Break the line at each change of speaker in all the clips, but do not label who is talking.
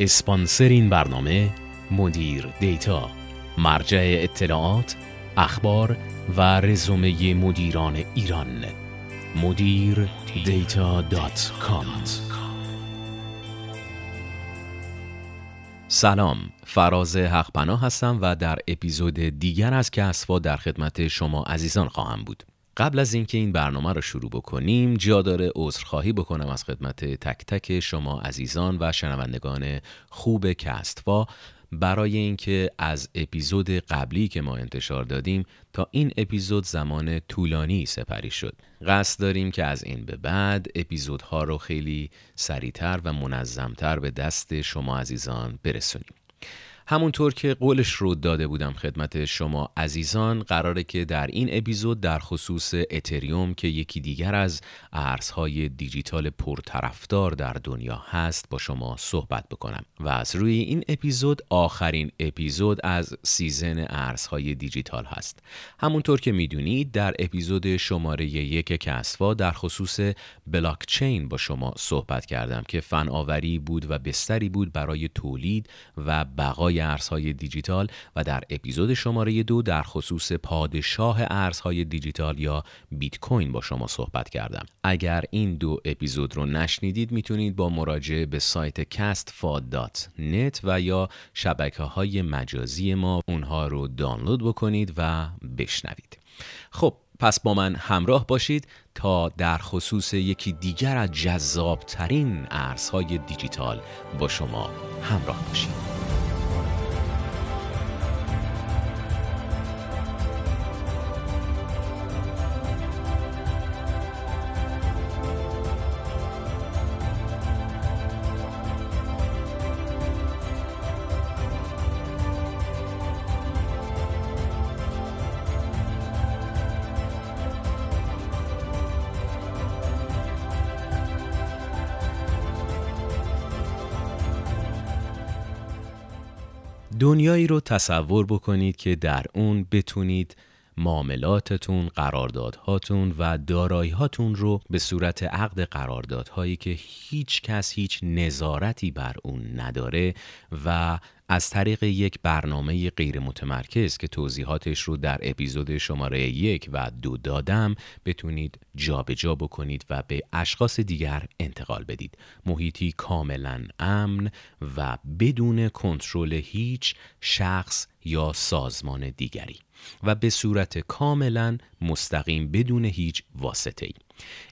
اسپانسر این برنامه مدیر دیتا مرجع اطلاعات اخبار و رزومه مدیران ایران. مدیر دیتا dot com. سلام فراز حقپنا هستم و در اپیزود دیگر از کسوا در خدمت شما عزیزان خواهم بود. قبل از اینکه این برنامه رو شروع بکنیم جا داره عذرخواهی بکنم از خدمت تک تک شما عزیزان و شنوندگان خوب کستوا. برای اینکه از اپیزود قبلی که ما انتشار دادیم تا این اپیزود زمان طولانی سپری شد. قصد داریم که از این به بعد اپیزودها رو خیلی سریعتر و منظمتر به دست شما عزیزان برسونیم. همونطور که قولش رو داده بودم خدمت شما عزیزان قراره که در این اپیزود در خصوص اتریوم که یکی دیگر از ارزهای دیجیتال پرطرفدار در دنیا هست با شما صحبت بکنم. و از روی این اپیزود آخرین اپیزود از season ارزهای دیجیتال هست. همونطور که می‌دونید در اپیزود شماره یک کسفا در خصوص بلاکچین با شما صحبت کردم که فناوری بود و بستری بود برای تولید و بقای ارزهای دیجیتال و در اپیزود شماره دو در خصوص پادشاه ارزهای دیجیتال یا بیت کوین با شما صحبت کردم. اگر این دو اپیزود رو نشنیدید می‌تونید با مراجعه به سایت castfa.net و یا شبکه های مجازی ما اونها رو دانلود بکنید و بشنوید. خب پس با من همراه باشید تا در خصوص یکی دیگر از جذابترین ارزهای دیجیتال با شما همراه باشید دنیایی رو تصور بکنید که در اون بتونید معاملاتتون، قراردادهاتون و داراییهاتون رو به صورت عقد قراردادهایی که هیچ کس هیچ نظارتی بر اون نداره و از طریق یک برنامه غیر متمرکز که توضیحاتش رو در اپیزود شماره یک و دو دادم بتونید جابجا جا بکنید و به اشخاص دیگر انتقال بدید. محیطی کاملا امن و بدون کنترل هیچ شخص یا سازمان دیگری و به صورت کاملا مستقیم بدون هیچ واسطه ای.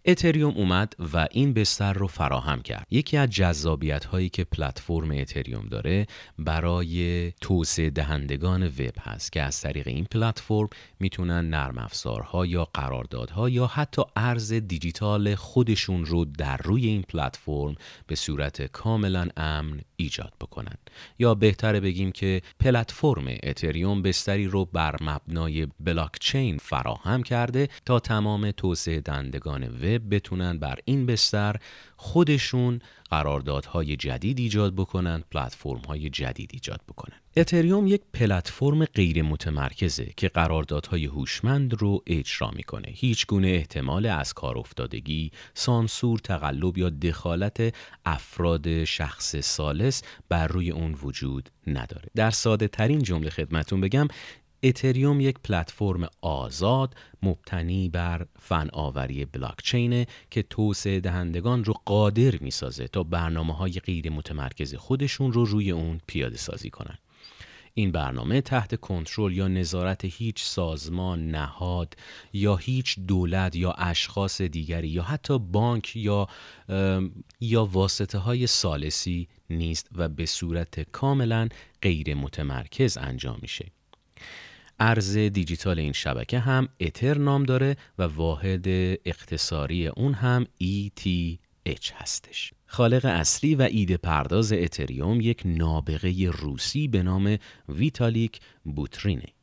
اتریوم اومد و این بستر رو فراهم کرد یکی از جذابیت هایی که پلتفرم اتریوم داره برای توسعه دهندگان وب هست که از طریق این پلتفرم می‌تونن نرم افزارها یا قراردادها یا حتی ارز دیجیتال خودشون رو در روی این پلتفرم به صورت کاملا امن ایجاد بکنن. یا بهتره بگیم که پلتفرم اتریوم بستری رو بر مبنای بلاکچین فراهم کرده تا تمام توسعه دهندگان وب بتونن بر این بستر خودشون قراردادهای جدید ایجاد بکنن پلتفرم های جدید ایجاد بکنن. اتریوم یک پلتفرم غیر متمرکزه که قراردادهای هوشمند رو اجرا می‌کنه. هیچ گونه احتمال از کار افتادگی سانسور تقلب یا دخالت افراد شخص سالس بر روی اون وجود نداره. در ساده ترین جمله خدمتون بگم اتریوم یک پلتفرم آزاد مبتنی بر فناوری بلاکچینه که توسعه دهندگان رو قادر می‌سازه تا برنامه های غیر متمرکز خودشون رو روی اون پیاده سازی کنن. این برنامه تحت کنترل یا نظارت هیچ سازمان، نهاد یا هیچ دولت یا اشخاص دیگری یا حتی بانک یا یا واسطه های سالسی نیست و به صورت کاملا غیر متمرکز انجام میشه. ارز دیجیتال این شبکه هم اتر نام داره و واحد اختصاری اون هم ETH هستش. خالق اصلی و ایده پرداز اتریوم یک نابغه روسی به نام ویتالیک بوترینه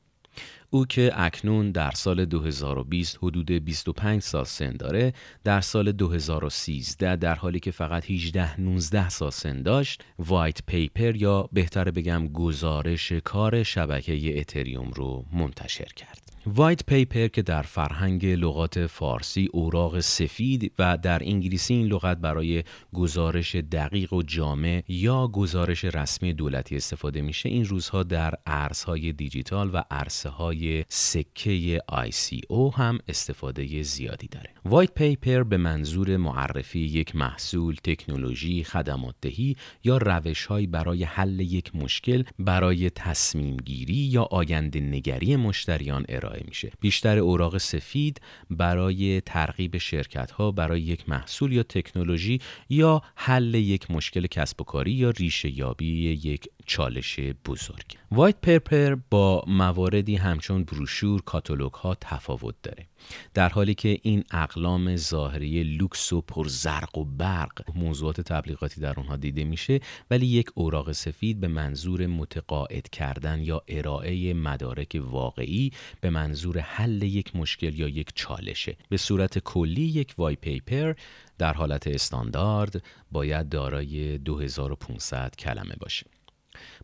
او که اکنون در سال 2020 حدود 25 سال سن داره در سال 2013 در حالی که فقط 18 19 سال سن داشت white paper یا بهتر بگم گزارش کار شبکه اتریوم رو منتشر کرد. white paper که در فرهنگ لغات فارسی اوراق سفید و در انگلیسی این لغت برای گزارش دقیق و جامع یا گزارش رسمی دولتی استفاده میشه این روزها در ارزهای دیجیتال و عرضه های سکه ICO هم استفاده زیادی داره. white paper به منظور معرفی یک محصول تکنولوژی خدمات دهی یا روش برای حل یک مشکل برای تصمیم گیری یا آینده نگری مشتریان ارائه میشه. بیشتر اوراق سفید برای ترغیب شرکت ها برای یک محصول یا تکنولوژی یا حل یک مشکل کسب و کاری یا ریشه یابی یک چالش بزرگ. white paper با مواردی همچون بروشور کاتالوگ ها تفاوت داره. در حالی که این اقلام ظاهری لوکس و پرزرق و برق موضوعات تبلیغاتی در اونها دیده میشه ولی یک اوراق سفید به منظور متقاعد کردن یا ارائه مدارک واقعی به منظور حل یک مشکل یا یک چالشه. به صورت کلی یک وای پیپر در حالت استاندارد باید دارای 2500 کلمه باشه.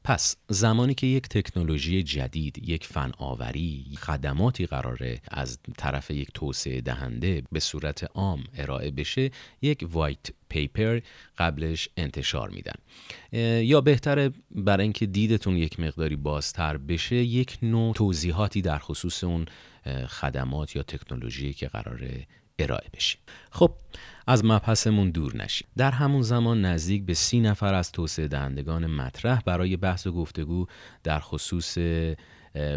پس زمانی که یک تکنولوژی جدید، یک فناوری، خدماتی قراره از طرف یک توسعه دهنده به صورت عام ارائه بشه، یک white paper قبلش انتشار میدن. یا بهتره برای اینکه دیدتون یک مقداری بازتر بشه یک نوع توضیحاتی در خصوص اون خدمات یا تکنولوژی که قراره ارائه بشه خب از مبحثمون دور نشیم. در همون زمان نزدیک به سی نفر از توسعه دهندگان مطرح برای بحث و گفتگو در خصوص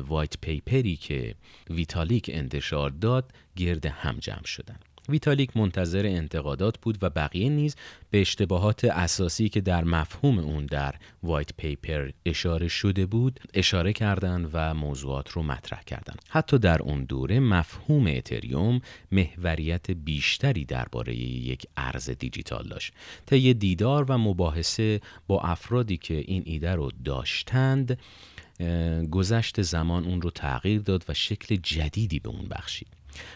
white paper ی که ویتالیک انتشار داد گرد هم جمع شدن. ویتالیک منتظر انتقادات بود و بقیه نیز به اشتباهات اساسی که در مفهوم اون در وایت پیپر اشاره شده بود اشاره کردند و موضوعات رو مطرح کردند. حتی در اون دوره مفهوم اتریوم محوریت بیشتری درباره یک ارز دیجیتال داشت. طی دیدار و مباحثه با افرادی که این ایده رو داشتند گذشت زمان اون رو تغییر داد و شکل جدیدی به اون بخشید.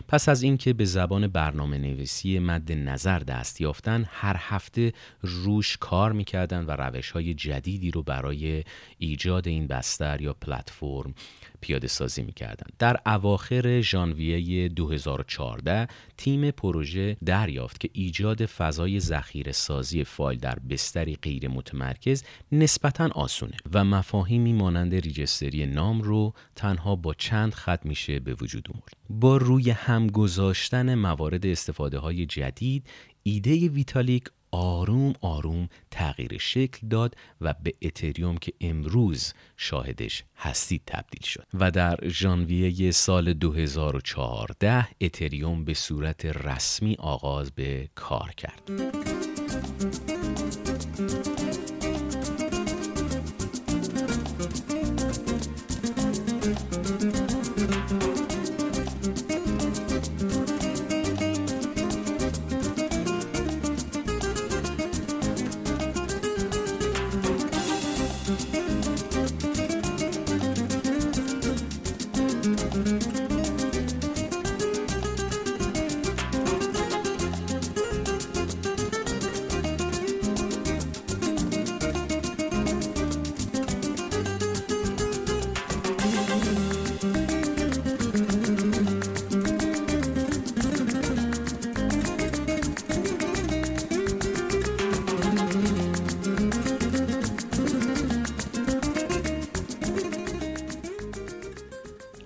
پس از اینکه به زبان برنامه نویسی مد نظر دست یافتن هر هفته روش کار می‌کردن و روش های جدیدی رو برای ایجاد این بستر یا پلتفرم پیاده سازی می‌کردن. در اواخر ژانویه 2014 تیم پروژه دریافت که ایجاد فضای ذخیره سازی فایل در بستری غیر متمرکز نسبتا آسونه و مفاهیمی مانند ریجستری نام رو تنها با چند خط میشه به وجود آورد. با روی هم گذاشتن موارد استفاده های جدید ایده ویتالیک آروم آروم تغییر شکل داد و به اتریوم که امروز شاهدش هستید تبدیل شد و در ژانویه سال 2014 اتریوم به صورت رسمی آغاز به کار کرد.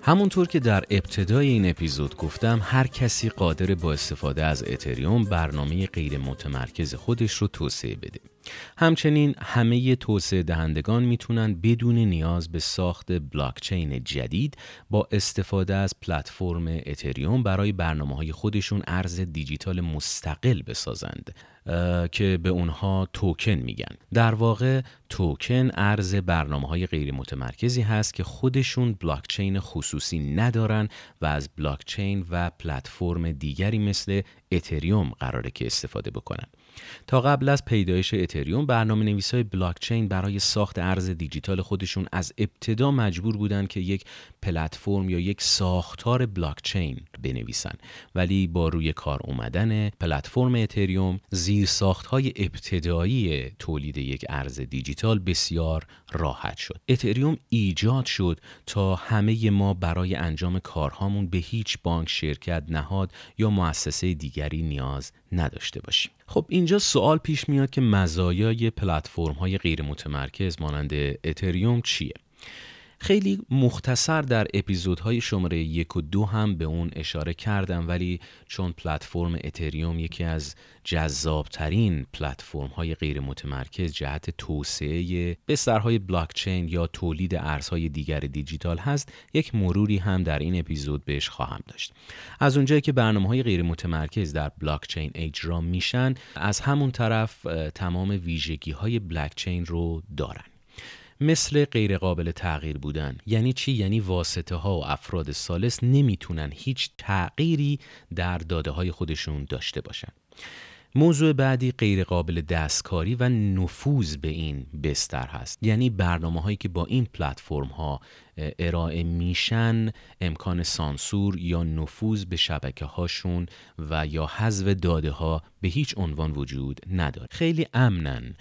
همونطور که در ابتدای این اپیزود گفتم هر کسی قادر با استفاده از اتریوم برنامه غیر متمرکز خودش رو توسعه بده. همچنین همه توسعه دهندگان می‌تونن بدون نیاز به ساخت بلاکچین جدید با استفاده از پلتفرم اتریوم برای برنامه های خودشون ارز دیجیتال مستقل بسازند. که به اونها توکن میگن. در واقع توکن ارز برنامه های غیر متمرکزی هست که خودشون بلاکچین خصوصی ندارن و از بلاکچین و پلتفرم دیگری مثل اتریوم قراره که استفاده بکنن. تا قبل از پیدایش اتریوم برنامه نویس های بلاکچین برای ساخت ارز دیجیتال خودشون از ابتدا مجبور بودن که یک پلتفرم یا یک ساختار بلاکچین بنویسن. ولی با روی کار اومدن پلتفرم اتریوم زیر ساخت های ابتدایی تولید یک ارز دیجیتال بسیار راحت شد. اتریوم ایجاد شد تا همه ما برای انجام کارهامون به هیچ بانک شرکت نهاد یا مؤسسه دیگری نیاز نداشته باشیم. خب اینجا سوال پیش میاد که مزایای پلتفرم های غیر متمرکز مانند اتریوم چیه؟ خیلی مختصر در اپیزودهای شماره یک و دو هم به اون اشاره کردم ولی چون پلتفرم اتریوم یکی از جذابترین پلتفرم های غیر متمرکز جهت توسعه بسترهای بلاکچین یا تولید ارزهای دیگر دیجیتال هست یک مروری هم در این اپیزود بهش خواهم داشت. از اونجایی که برنامه های غیر متمرکز در بلاکچین اجرا میشن از همون طرف تمام ویژگی های بلاکچین رو دارن. مثل غیرقابل تغییر بودن. یعنی چی؟ یعنی واسطه ها و افراد سالس نمی‌تونن هیچ تغییری در داده های خودشون داشته باشن. موضوع بعدی غیرقابل دستکاری و نفوذ به این بستر هست. یعنی برنامه هایی که با این پلتفرم ها ارائه میشن امکان سانسور یا نفوذ به شبکه هاشون و یا حذف داده ها به هیچ عنوان وجود نداره. خیلی امنن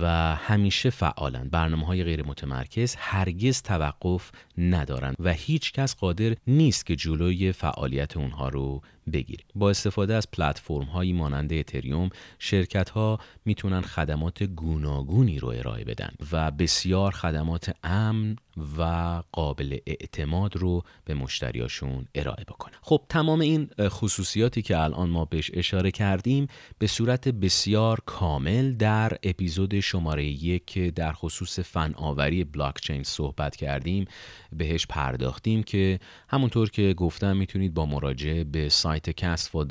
و همیشه فعالن. برنامه های غیر متمرکز هرگز توقف ندارن و هیچ کس قادر نیست که جلوی فعالیت اونها رو بگیره. با استفاده از پلتفرم هایی مانند اتریوم شرکت ها می‌تونن خدمات گوناگونی رو ارائه بدن و بسیار خدمات امن و قابل اعتماد رو به مشتریاشون ارائه بکنن. خب تمام این خصوصیاتی که الان ما بهش اشاره کردیم به صورت بسیار کامل در اپیزود شماره یک که در خصوص فناوری بلاکچین صحبت کردیم بهش پرداختیم که همونطور که گفتم می‌تونید با مراجعه به سایت کسفا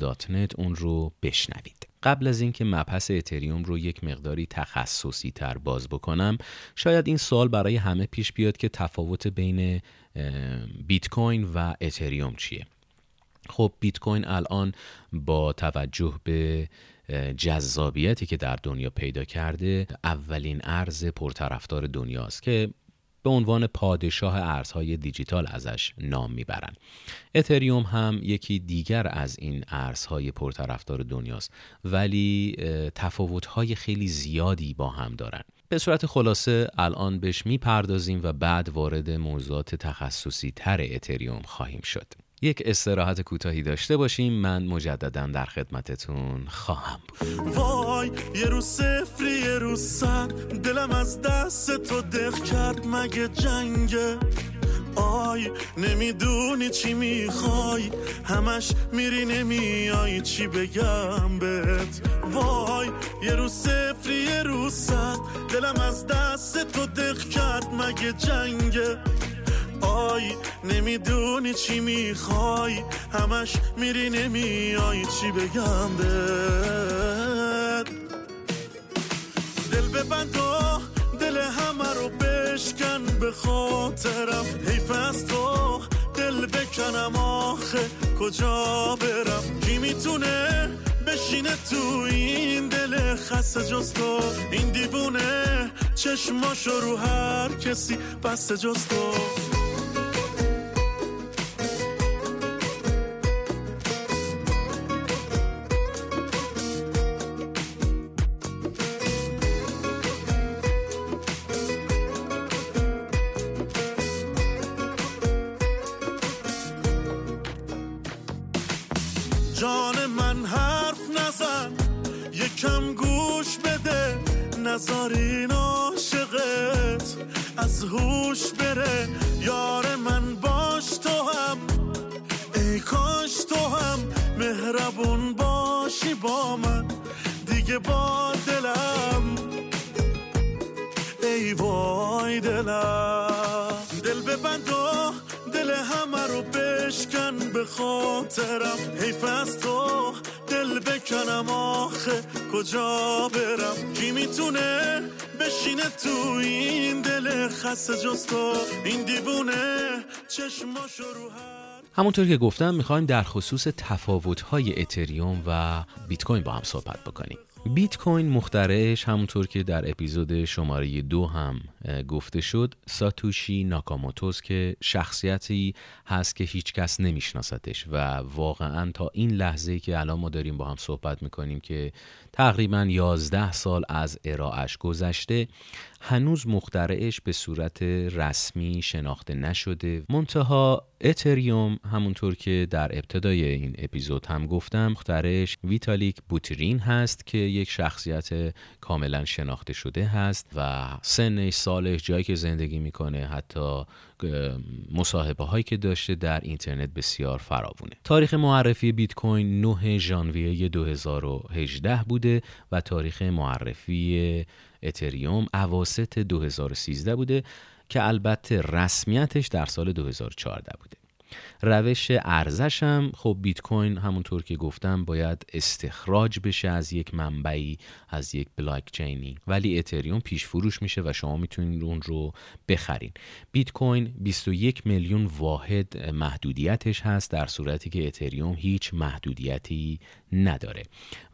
اون رو بشنوید. قبل از اینکه مبحث اتریوم رو یک مقداری تخصصی تر باز بکنم شاید این سوال برای همه پیش بیاد که تفاوت بین بیت کوین و اتریوم چیه. خب بیت کوین الان با توجه به جذابیتی که در دنیا پیدا کرده اولین ارز پرطرفدار دنیاست که به عنوان پادشاه ارزهای دیجیتال ازش نام می‌برند. اتریوم هم یکی دیگر از این ارزهای پرطرفدار دنیاست ولی تفاوتهای خیلی زیادی با هم دارن به صورت خلاصه الان بهش می‌پردازیم و بعد وارد موضوعات تخصصی تر اتریوم خواهیم شد یک استراحت کوتاهی داشته باشیم. من مجددا در خدمتتون خواهم بود. وای یه روز سفری یه روز سر دلم از دست تو دق کرد مگه جنگه؟ آی نمی‌دونی چی می‌خوای. همش میری نمیای چی بگم بهت؟ وای یه روز سفری یه روز سر دلم از دست تو دق کرد مگه جنگه؟ آی نمی‌دونی چی می‌خوای. همش میری نمیای چی بگم به دل ببند و دل همه رو بشکن به خاطرم. حیف از تو دل بکنم آخه کجا برم؟ کی می‌تونه بشینه تو این دل خسته جز تو؟ این دیوونه چشماشو رو هر کسی بسته جز تو.
حیف از تو دل بکنم آخه کجا برم؟ کی می‌تونه بشینه تو این دل خسته جز تو؟ این دیوونه چشماشو رو
همونطور که گفتم می‌خوایم در خصوص تفاوت‌های اتریوم و بیت کوین با هم صحبت بکنیم. بیت کوین مخترعش همونطور که در اپیزود شماره دو هم گفته شد ساتوشی ناکاموتوس که شخصیتی هست که هیچ کس نمیشناستش و واقعا تا این لحظه که الان ما داریم با هم صحبت می‌کنیم که تقریبا 11 سال از ارائهش گذشته هنوز مخترعش به صورت رسمی شناخته نشده. منتها اتریوم همونطور که در ابتدای این اپیزود هم گفتم مخترعش ویتالیک بوترین هست که یک شخصیت کاملا شناخته شده هست و سن سالش جایی که زندگی می‌کنه حتی مصاحبه هایی که داشته در اینترنت بسیار فراوونه. تاریخ معرفی بیت کوین 9 ژانویه 2018 بوده و تاریخ معرفی اتریوم اواسط 2013 بوده که البته رسمیتش در سال 2014 بوده. روش ارزش هم خب بیت کوین همونطور که گفتم باید استخراج بشه از یک منبعی از یک بلاک چینی. ولی اتریوم پیش فروش میشه و شما می‌تونید اون رو بخرین. بیت کوین 21 میلیون واحد محدودیتش هست در صورتی که اتریوم هیچ محدودیتی نداره.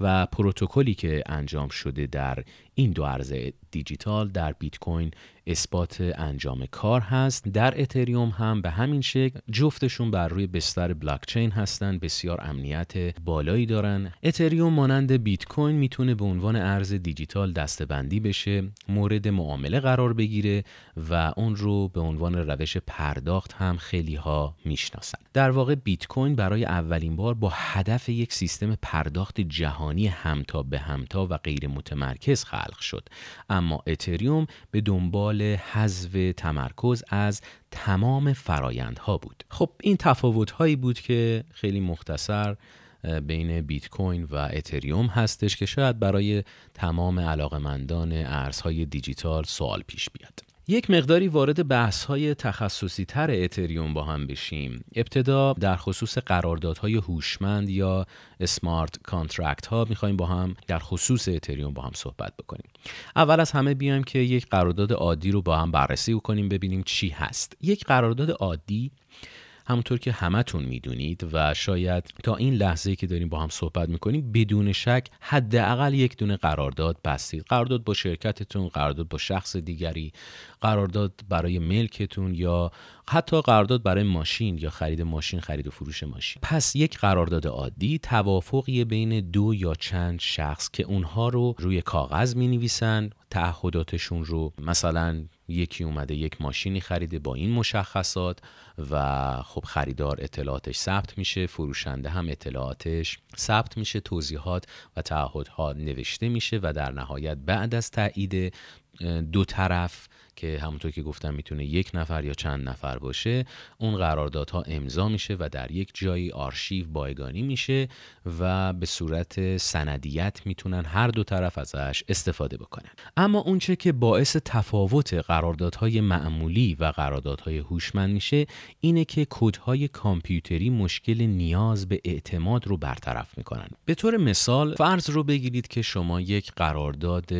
و پروتکلی که انجام شده در این دو ارز دیجیتال در بیت کوین اثبات انجام کار هست. در اتریوم هم به همین شکل جفتشون بر روی بستر بلاکچین هستن بسیار امنیت بالایی دارن. اتریوم مانند بیت کوین می‌تونه به عنوان ارز دیجیتال دستبندی بشه مورد معامله قرار بگیره و اون رو به عنوان روش پرداخت هم خیلی ها می‌شناسن. در واقع بیت کوین برای اولین بار با هدف یک سیستم پرداخت جهانی همتا به همتا و غیر متمرکز خلق شد. اما اتریوم به دنبال حذف تمرکز از تمام فرایندها بود. خب این تفاوت هایی بود که خیلی مختصر بین بیت کوین و اتریوم هستش که شاید برای تمام علاقمندان ارزهای دیجیتال سوال پیش بیاد. یک مقداری وارد بحث های تخصصی تر اتریوم با هم بشیم. ابتدا در خصوص قراردادهای هوشمند یا smart contract ها می‌خوایم با هم در خصوص اتریوم با هم صحبت بکنیم. اول از همه بیایم که یک قرارداد عادی رو با هم بررسی کنیم ببینیم چی هست. یک قرارداد عادی همونطور که همتون می‌دونید و شاید تا این لحظه که داریم با هم صحبت می‌کنیم بدون شک حداقل یک دونه قرارداد بستید. قرارداد با شرکتتون قرارداد با شخص دیگری قرارداد برای ملکتون یا حتی قرارداد برای ماشین یا خرید ماشین خرید و فروش ماشین. پس یک قرارداد عادی توافقی بین دو یا چند شخص که اونها رو روی کاغذ می نویسن تعهداتشون رو مثلا یکی اومده یک ماشینی خریده با این مشخصات و خب خریدار اطلاعاتش ثبت میشه فروشنده هم اطلاعاتش ثبت میشه توضیحات و تعهدها نوشته میشه و در نهایت بعد از تایید دو طرف که همونطور که گفتم می‌تونه یک نفر یا چند نفر باشه اون قراردادها امضا میشه و در یک جایی آرشیو بایگانی میشه و به صورت سندیت می‌تونن هر دو طرف ازش استفاده بکنن. اما اونچه که باعث تفاوت قراردادهای معمولی و قراردادهای هوشمند میشه اینه که کدهای کامپیوتری مشکل نیاز به اعتماد رو برطرف می‌کنن. به طور مثال فرض رو بگیرید که شما یک قرارداد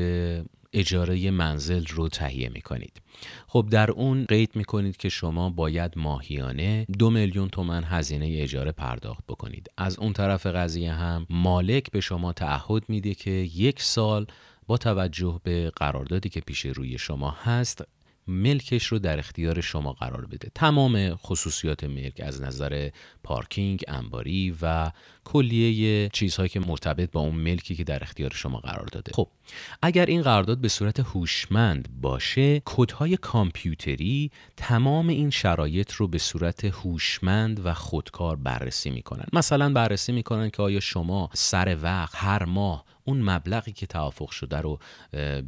اجاره منزل رو تهیه می کنید. خب در اون قید می کنید که شما باید ماهیانه دو میلیون تومن هزینه اجاره پرداخت بکنید. از اون طرف قضیه هم مالک به شما تعهد میده که یک سال با توجه به قراردادی که پیش روی شما هست ملکش رو در اختیار شما قرار بده تمام خصوصیات ملک از نظر پارکینگ انباری و کلیه چیزهایی که مرتبط با اون ملکی که در اختیار شما قرار داده. خب اگر این قرارداد به صورت هوشمند باشه کدهای کامپیوتری تمام این شرایط رو به صورت هوشمند و خودکار بررسی می‌کنن. مثلا بررسی می‌کنن که آیا شما سر وقت هر ماه اون مبلغی که توافق شده رو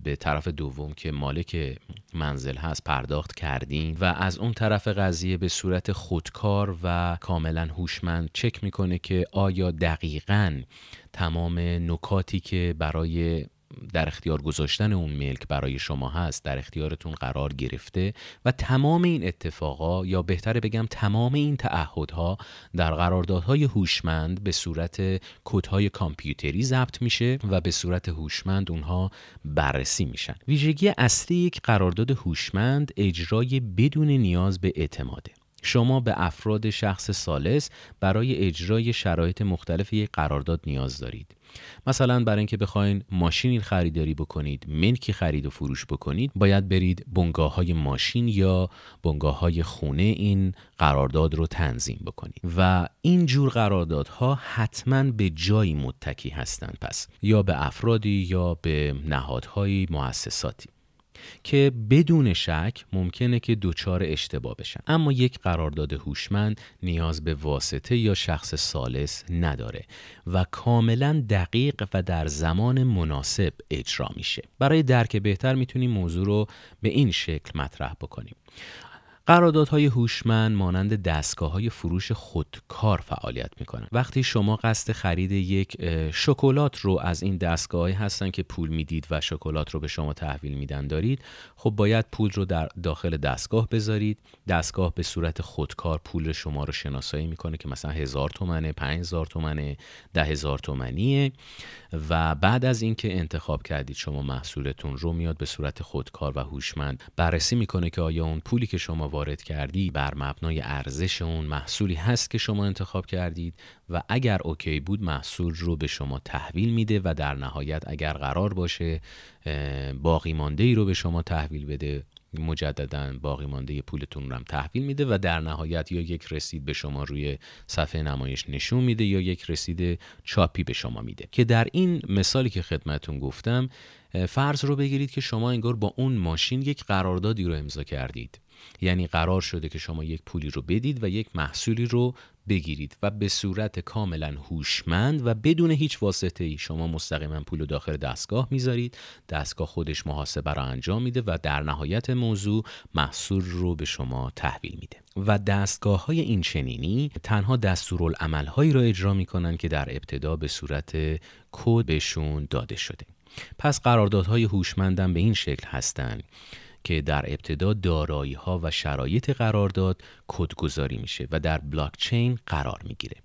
به طرف دوم که مالک منزل هست پرداخت کردین و از اون طرف قضیه به صورت خودکار و کاملا هوشمند چک می‌کنه که آیا دقیقا تمام نکاتی که برای در اختیار گذاشتن اون ملک برای شما هست در اختیارتون قرار گرفته و تمام این اتفاقا یا بهتره بگم تمام این تعهدها در قراردادهای هوشمند به صورت کدهای کامپیوتری ضبط میشه و به صورت هوشمند اونها بررسی میشن. ویژگی اصلی یک قرارداد هوشمند اجرای بدون نیاز به اعتماده. شما به افراد شخص سالس برای اجرای شرایط مختلف یک قرارداد نیاز دارید. مثلا برای اینکه بخواین ماشینی خریداری بکنید ملکی خرید و فروش بکنید باید برید بنگاه های ماشین یا بنگاه های خونه این قرارداد رو تنظیم بکنید. و این جور قراردادها حتما به جایی متکی هستند پس یا به افرادی یا به نهادهای مؤسساتی. که بدون شک ممکنه که دچار اشتباه بشن. اما یک قرارداد هوشمند نیاز به واسطه یا شخص سالس نداره و کاملا دقیق و در زمان مناسب اجرا میشه. برای درک بهتر می‌تونیم موضوع رو به این شکل مطرح بکنیم. قراردادهای هوشمند مانند دستگاه های فروش خودکار فعالیت می‌کنن وقتی شما قصد خرید یک شکلات رو از این دستگاه هستن که پول می‌دید و شکلات رو به شما تحویل میدن دارید خب باید پول رو در داخل دستگاه بذارید. دستگاه به صورت خودکار پول شما رو شناسایی می‌کنه که مثلا هزار تومنه پنج هزار تومنه ده هزار تومنیه و بعد از اینکه انتخاب کردید شما محصولتون رو میاد به صورت خودکار و هوشمند بررسی می‌کنه که آیا اون پولی که شما وارد کردی بر مبنای ارزش اون محصولی هست که شما انتخاب کردید و اگر اوکی بود محصول رو به شما تحویل میده و در نهایت اگر قرار باشه باقی مانده ای رو به شما تحویل بده مجددا باقی مانده پولتون رو هم تحویل میده و در نهایت یا یک رسید به شما روی صفحه نمایش نشون میده یا یک رسید چاپی به شما میده. که در این مثالی که خدمتون گفتم فرض رو بگیرید که شما انگار با اون ماشین یک قراردادی رو امضا کردید. یعنی قرار شده که شما یک پولی رو بدید و یک محصولی رو بگیرید و به صورت کاملا هوشمند و بدون هیچ واسطه ای شما مستقیما پول رو داخل دستگاه می‌ذارید. دستگاه خودش محاسبه را انجام میده و در نهایت موضوع محصول رو به شما تحویل میده. و دستگاه های این چنینی تنها دستورالعمل هایی را اجرا می‌کنن که در ابتدا به صورت کد بهشون داده شده. پس قراردادهای هوشمندم به این شکل هستند که در ابتدا دارایی ها و شرایط قرارداد کدگذاری میشه و در بلاکچین قرار می‌گیره.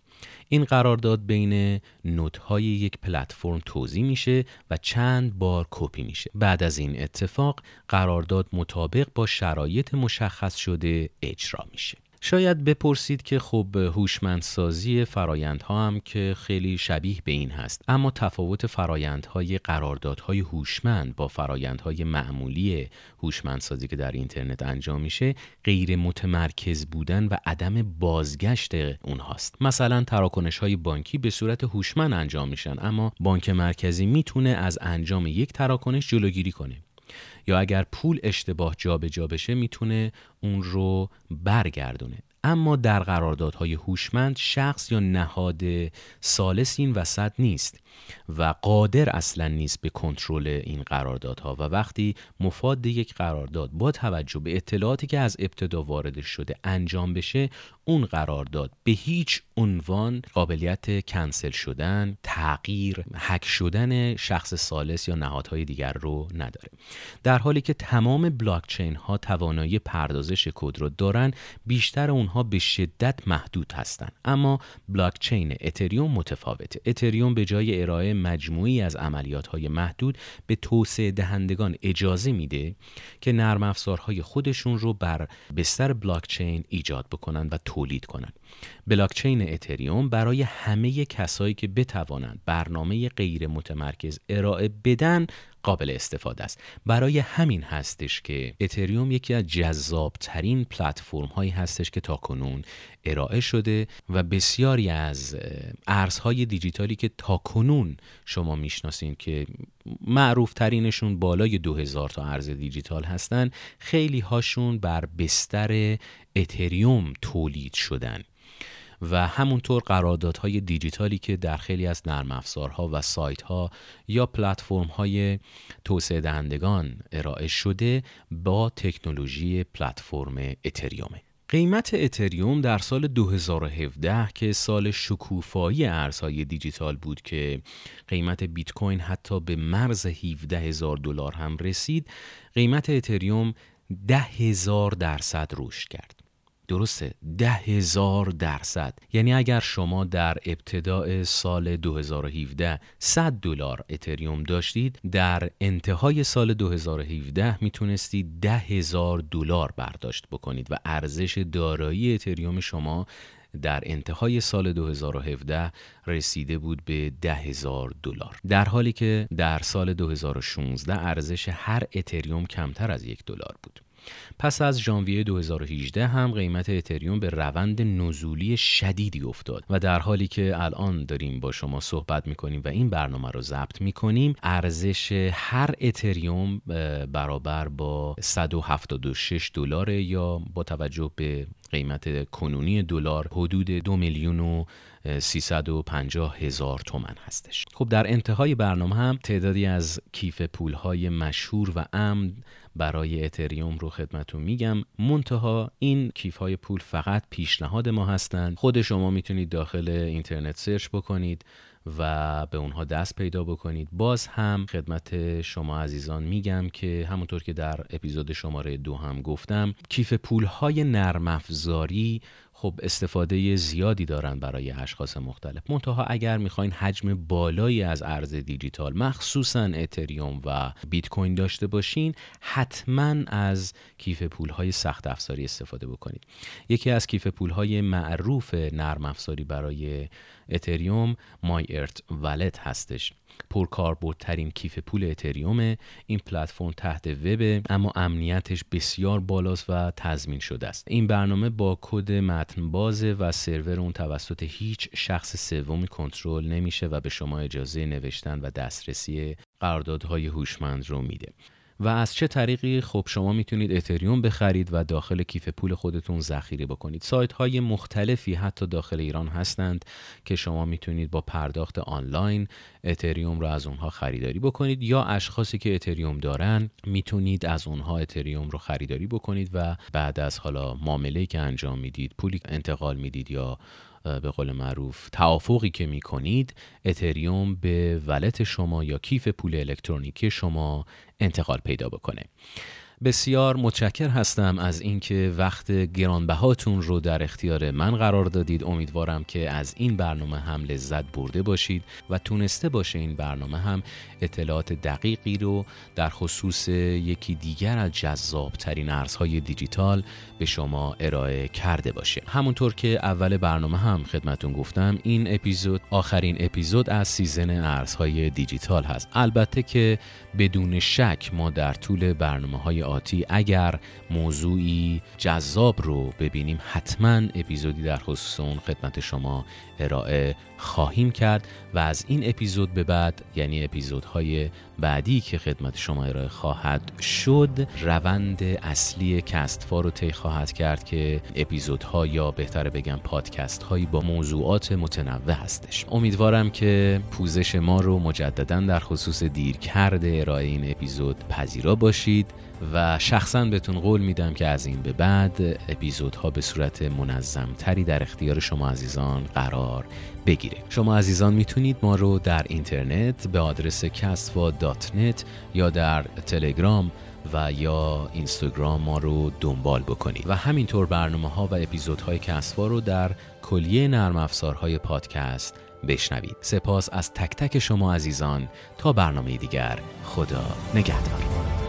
این قرارداد بین نودهای یک پلتفرم توضیح میشه و چند بار کپی میشه. بعد از این اتفاق قرارداد مطابق با شرایط مشخص شده اجرا میشه. شاید بپرسید که خب هوشمندسازی فرایندها هم که خیلی شبیه به این هست. اما تفاوت فرایندهای قراردادهای هوشمند با فرایندهای معمولی هوشمندسازی که در اینترنت انجام میشه غیر متمرکز بودن و عدم بازگشت اونهاست. مثلا تراکنش های بانکی به صورت هوشمند انجام میشن اما بانک مرکزی می‌تونه از انجام یک تراکنش جلوگیری کنه. یا اگر پول اشتباه جابجا جا بشه می‌تونه اون رو برگردونه. اما در قراردادهای هوشمند شخص یا نهاد سالس این وسط نیست. و قادر اصلا نیست به کنترل این قراردادها. و وقتی مفاد یک قرارداد با توجه به اطلاعاتی که از ابتدا وارد شده انجام بشه اون قرارداد به هیچ عنوان قابلیت کنسل شدن تغییر حک شدن شخص سالس یا نهادهای دیگر رو نداره. در حالی که تمام بلاکچین ها توانایی پردازش کد رو دارن بیشتر اونها به شدت محدود هستند اما بلاکچین اتریوم متفاوته. اتریوم به جای ارائه مجموعی از عملیات های محدود به توسعه دهندگان اجازه میده که نرم افزارهای خودشون رو بر بستر بلاکچین ایجاد بکنن و تولید کنند. بلاکچین اتریوم برای همه کسایی که بتوانند برنامه غیر متمرکز ارائه بدن قابل استفاده است. برای همین هستش که اتریوم یکی از جذاب ترین پلتفرم هایی هستش که تاکنون ارائه شده و بسیاری از ارزهای دیجیتالی که تاکنون شما می‌شناسید که معروف ترینشون بالای 2000 تا ارز دیجیتال هستن خیلی هاشون بر بستر اتریوم تولید شدن. و همونطور قراردادهای دیجیتالی که در خیلی از نرم افزارها و سایت ها یا پلتفرم های توسعه دهندگان ارائه شده با تکنولوژی پلتفرم اتریومه. قیمت اتریوم در سال 2017 که سال شکوفایی ارزهای دیجیتال بود که قیمت بیت کوین حتی به مرز 17 هزار دلار هم رسید قیمت اتریوم ده هزار درصد رشد کرد. درسته ده هزار درصد. یعنی اگر شما در ابتداع سال 2017 100 دلار اتریوم داشتید در انتهای سال 2017 می‌تونستید ده هزار دلار برداشت بکنید و ارزش دارایی اتریوم شما در انتهای سال 2017 رسیده بود به ده هزار دلار. در حالی که در سال 2016 ارزش هر اتریوم کمتر از یک دلار بود. پس از ژانویه 2018 هم قیمت اتریوم به روند نزولی شدیدی افتاد و در حالی که الان داریم با شما صحبت می‌کنیم و این برنامه رو ضبط می‌کنیم ارزش هر اتریوم برابر با 176 دلار یا با توجه به قیمت کنونی دلار حدود دو میلیون و 350 هزار تومن هستش. خب در انتهای برنامه هم تعدادی از کیف پول های مشهور و امن برای اتریوم رو خدمتون میگم. منتها این کیف های پول فقط پیشنهاد ما هستند. خود شما می‌تونید داخل اینترنت سرچ بکنید. و به اونها دست پیدا بکنید. باز هم خدمت شما عزیزان میگم که همونطور که در اپیزود شماره دو هم گفتم کیف پول های نرم افزاری خب استفاده زیادی دارن برای اشخاص مختلف. منتها اگر می‌خواین حجم بالایی از ارز دیجیتال مخصوصا اتریوم و بیت کوین داشته باشین حتما از کیف پول های سخت افزاری استفاده بکنید. یکی از کیف پول های معروف نرم افزاری برای اتریوم مای ارت ولت هستش. پرکاربردترین کیف پول اتریوم این پلتفرم تحت وب اما امنیتش بسیار بالاست و تضمین شده است. این برنامه با کد متن بازه و سرور اون توسط هیچ شخص سومی کنترل نمیشه و به شما اجازه نوشتن و دسترسی قراردادهای هوشمند رو میده. و از چه طریقی؟ خب شما می‌تونید اتریوم بخرید و داخل کیف پول خودتون ذخیره بکنید. سایت های مختلفی حتی داخل ایران هستند که شما می‌تونید با پرداخت آنلاین اتریوم رو از اونها خریداری بکنید یا اشخاصی که اتریوم دارن می‌تونید از اونها اتریوم رو خریداری بکنید و بعد از حالا معامله که انجام می‌دید پولی انتقال می‌دید یا به قول معروف توافقی که می کنید اتریوم به wallet شما یا کیف پول الکترونیکی شما انتقال پیدا بکنه. بسیار متشکر هستم از اینکه وقت گرانبهاتون رو در اختیار من قرار دادید. امیدوارم که از این برنامه هم لذت برده باشید و تونسته باشه این برنامه هم اطلاعات دقیقی رو در خصوص یکی دیگر از جذاب ترین ارزهای دیجیتال به شما ارائه کرده باشه. همونطور که اول برنامه هم خدمتون گفتم این اپیزود آخرین اپیزود از season ارزهای دیجیتال هست. البته که بدون شک ما در طول برنامه های آتی اگر موضوعی جذاب رو ببینیم حتما اپیزودی در خصوص اون خدمت شما ارائه خواهیم کرد و از این اپیزود به بعد یعنی اپیزودهای بعدی که خدمت شما ارائه خواهد شد روند اصلی کستفا رو طی خواهد کرد که اپیزودها یا بهتر بگم پادکست هایی با موضوعات متنوع هستش. امیدوارم که پوزش ما رو مجددا در خصوص دیر کرده ارائه این اپیزود پذیرا باشید و شخصا بهتون قول میدم که از این به بعد اپیزودها به صورت منظم تری در اختیار شما عزیزان قرار بگیره. شما عزیزان می‌تونید ما رو در اینترنت به آدرس کسوا دات نت یا در تلگرام و یا اینستاگرام ما رو دنبال بکنید. و همینطور برنامه ها و اپیزودهای کسوا رو در کلیه نرم افزارهای پادکست بشنوید. سپاس از تک تک شما عزیزان. تا برنامه دیگر خدا نگهدار.